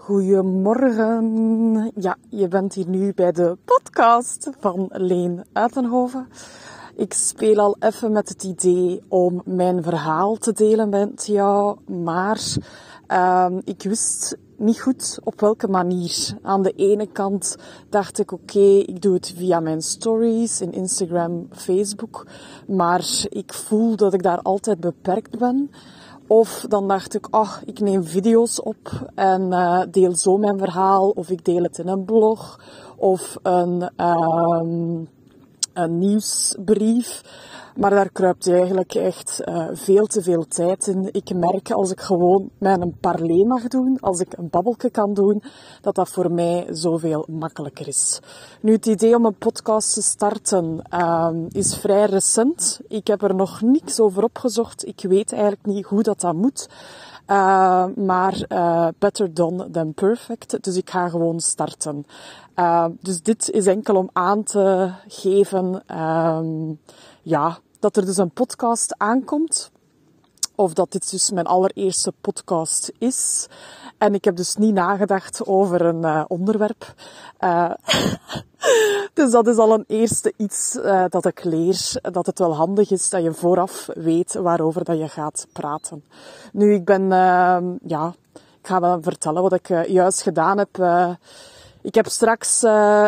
Goedemorgen. Ja, je bent hier nu bij de podcast van Leen Uitenhoven. Ik speel al even met het idee om mijn verhaal te delen met jou, maar uh, ik wist niet goed op welke manier. Aan de ene kant dacht ik, oké, ik doe het via mijn stories in Instagram, Facebook, maar ik voel dat ik daar altijd beperkt ben. Of dan dacht ik, ach, ik neem video's op en uh, deel zo mijn verhaal. Of ik deel het in een blog. Of een, um, een nieuwsbrief. Maar daar kruipt eigenlijk echt uh, veel te veel tijd in. Ik merk als ik gewoon mijn parley mag doen, als ik een babbelke kan doen, dat dat voor mij zoveel makkelijker is. Nu, het idee om een podcast te starten uh, is vrij recent. Ik heb er nog niks over opgezocht. Ik weet eigenlijk niet hoe dat dat moet. Uh, maar uh, better done than perfect. Dus ik ga gewoon starten. Uh, dus dit is enkel om aan te geven, ja, dat er dus een podcast aankomt. Of dat dit dus mijn allereerste podcast is. En ik heb dus niet nagedacht over een onderwerp. Dus dat is al een eerste iets uh, dat ik leer. Dat het wel handig is dat je vooraf weet waarover dat je gaat praten. Nu, ik ben, ehm, ja, ik ga wel vertellen wat ik juist gedaan heb ik heb straks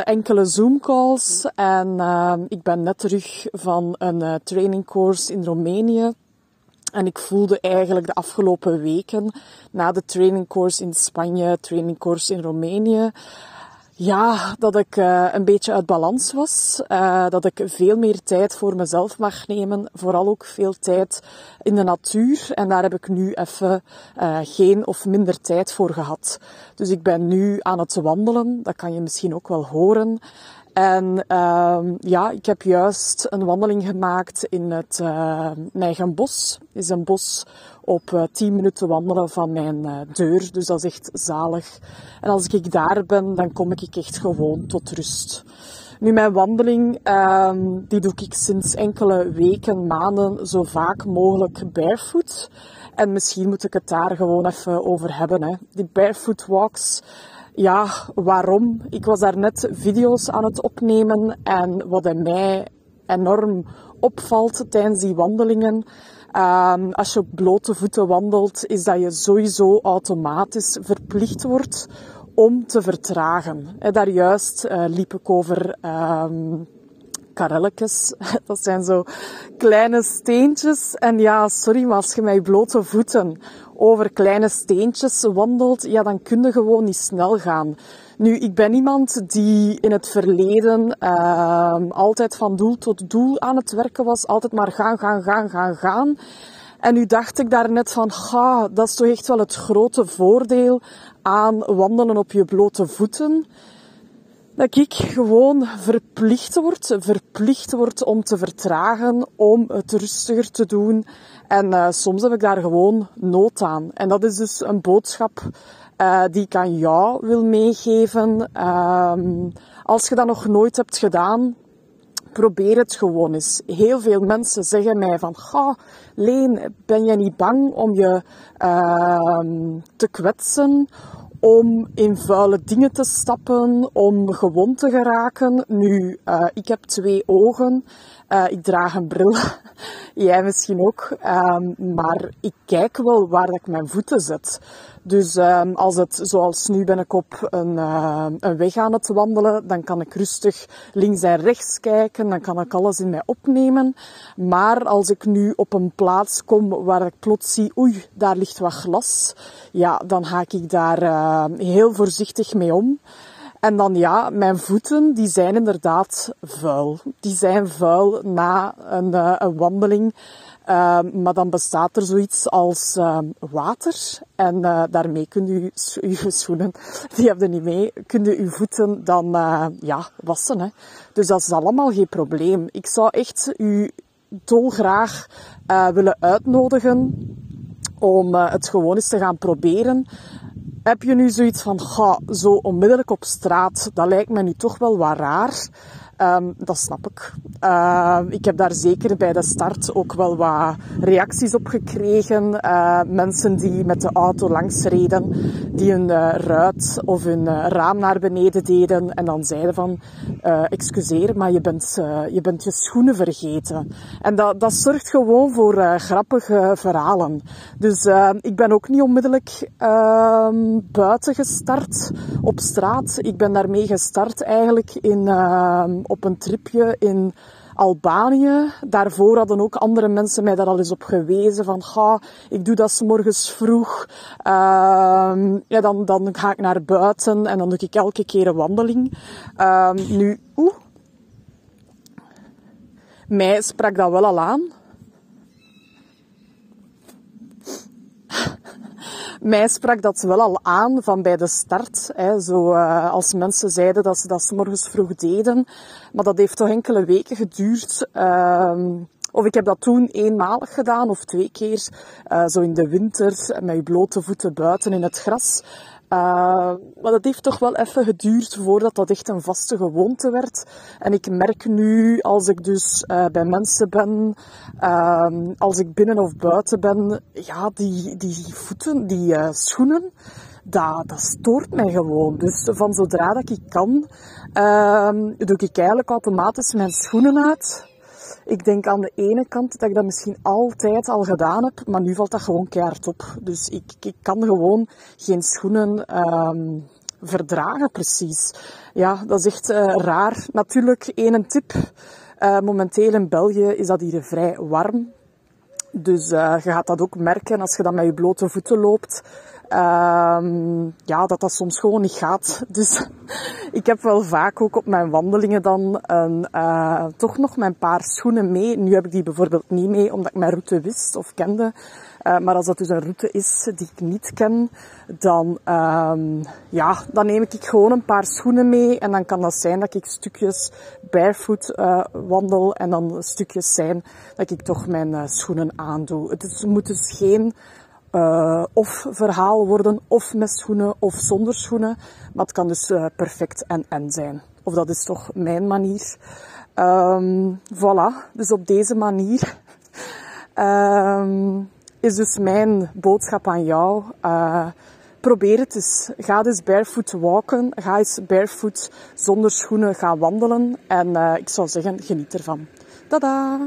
enkele Zoom-calls en uh, ik ben net terug van een trainingcourse in Roemenië. En ik voelde eigenlijk de afgelopen weken, na de trainingcourse in Spanje, trainingcourse in Roemenië, ja, dat ik uh, een beetje uit balans was. Uh, dat ik veel meer tijd voor mezelf mag nemen. Vooral ook veel tijd in de natuur. En daar heb ik nu even uh, geen of minder tijd voor gehad. Dus ik ben nu aan het wandelen. Dat kan je misschien ook wel horen. En uh, ja, ik heb juist een wandeling gemaakt in het uh, Nijgenbos. is een bos op uh, 10 minuten wandelen van mijn uh, deur. Dus dat is echt zalig. En als ik daar ben, dan kom ik echt gewoon tot rust. Nu, mijn wandeling, uh, die doe ik sinds enkele weken, maanden, zo vaak mogelijk barefoot. En misschien moet ik het daar gewoon even over hebben. Hè. Die barefoot walks, ja, waarom? Ik was daar net video's aan het opnemen en wat in mij enorm opvalt tijdens die wandelingen, um, als je op blote voeten wandelt, is dat je sowieso automatisch verplicht wordt om te vertragen. He, daar juist uh, liep ik over um, karelletjes. Dat zijn zo kleine steentjes. En ja, sorry, maar als je met blote voeten over kleine steentjes wandelt, ja, dan kun je gewoon niet snel gaan. Nu, ik ben iemand die in het verleden uh, altijd van doel tot doel aan het werken was. Altijd maar gaan, gaan, gaan, gaan, gaan. En nu dacht ik daar net van, ga, dat is toch echt wel het grote voordeel aan wandelen op je blote voeten dat ik gewoon verplicht word, verplicht word om te vertragen, om het rustiger te doen. En uh, soms heb ik daar gewoon nood aan. En dat is dus een boodschap uh, die ik aan jou wil meegeven. Uh, als je dat nog nooit hebt gedaan, probeer het gewoon eens. Heel veel mensen zeggen mij van, ga, Leen, ben je niet bang om je ehm, te kwetsen? Om in vuile dingen te stappen, om gewond te geraken. Nu, uh, ik heb twee ogen, uh, ik draag een bril, jij misschien ook, um, maar ik kijk wel waar ik mijn voeten zet. Dus um, als het, zoals nu ben ik op een, uh, een weg aan het wandelen, dan kan ik rustig links en rechts kijken, dan kan ik alles in mij opnemen. Maar als ik nu op een plaats kom waar ik plots zie, oei, daar ligt wat glas, ja, dan ga ik daar uh, heel voorzichtig mee om. En dan ja, mijn voeten, die zijn inderdaad vuil. Die zijn vuil na een, uh, een wandeling. Uh, maar dan bestaat er zoiets als uh, water. En uh, daarmee kun je je schoenen, die hebben niet mee, kun je je voeten dan ja, wassen. Hè. Dus dat is allemaal geen probleem. Ik zou echt u dolgraag willen uitnodigen om het gewoon eens te gaan proberen. Heb je nu zoiets van, ga, zo onmiddellijk op straat, dat lijkt me nu toch wel wat raar. Um, dat snap ik. Uh, ik heb daar zeker bij de start ook wel wat reacties op gekregen. Uh, mensen die met de auto langs reden, die hun uh, ruit of hun raam naar beneden deden en dan zeiden van, excuseer, maar je bent, je bent je schoenen vergeten. En dat, dat zorgt gewoon voor grappige verhalen. Dus ik ben ook niet onmiddellijk ehm, buiten gestart op straat. Ik ben daarmee gestart eigenlijk in ehm, op een tripje in Albanië. Daarvoor hadden ook andere mensen mij daar al eens op gewezen. Van, ga, ik doe dat s morgens vroeg. Uh, ja, dan, dan ga ik naar buiten en dan doe ik elke keer een wandeling. Uh, nu, oeh. Mij sprak dat wel al aan. Mij sprak dat wel al aan van bij de start. Hè, zo, uh, als mensen zeiden dat ze dat morgens vroeg deden. Maar dat heeft toch enkele weken geduurd. Uh, of ik heb dat toen eenmalig gedaan of twee keer. Uh, zo in de winter met je blote voeten buiten in het gras. Uh, maar dat heeft toch wel even geduurd voordat dat echt een vaste gewoonte werd. En ik merk nu, als ik dus uh, bij mensen ben, uh, als ik binnen of buiten ben, ja, die, die voeten, die uh, schoenen, dat, dat stoort mij gewoon. Dus van zodra dat ik kan, ehm, doe ik eigenlijk automatisch mijn schoenen uit. Ik denk aan de ene kant dat ik dat misschien altijd al gedaan heb, maar nu valt dat gewoon keihard op. Dus ik, ik kan gewoon geen schoenen um, verdragen, precies. Ja, dat is echt uh, raar. Natuurlijk, één tip. Uh, momenteel in België is dat hier vrij warm. Dus uh, je gaat dat ook merken als je dan met je blote voeten loopt. Um, ja, dat dat soms gewoon niet gaat. Dus ik heb wel vaak ook op mijn wandelingen dan een, uh, toch nog mijn paar schoenen mee. Nu heb ik die bijvoorbeeld niet mee, omdat ik mijn route wist of kende. Uh, maar als dat dus een route is die ik niet ken, dan, um, ja, dan neem ik gewoon een paar schoenen mee. En dan kan dat zijn dat ik stukjes barefoot uh, wandel. En dan stukjes zijn dat ik toch mijn schoenen aandoe. Het is, moet dus geen uh, of verhaal worden, of met schoenen, of zonder schoenen. Maar het kan dus uh, perfect en en zijn. Of dat is toch mijn manier. Um, voilà, dus op deze manier um, is dus mijn boodschap aan jou. Uh, probeer het eens. Ga dus barefoot walken. Ga eens barefoot zonder schoenen gaan wandelen. En ik zou zeggen, geniet ervan. Tada!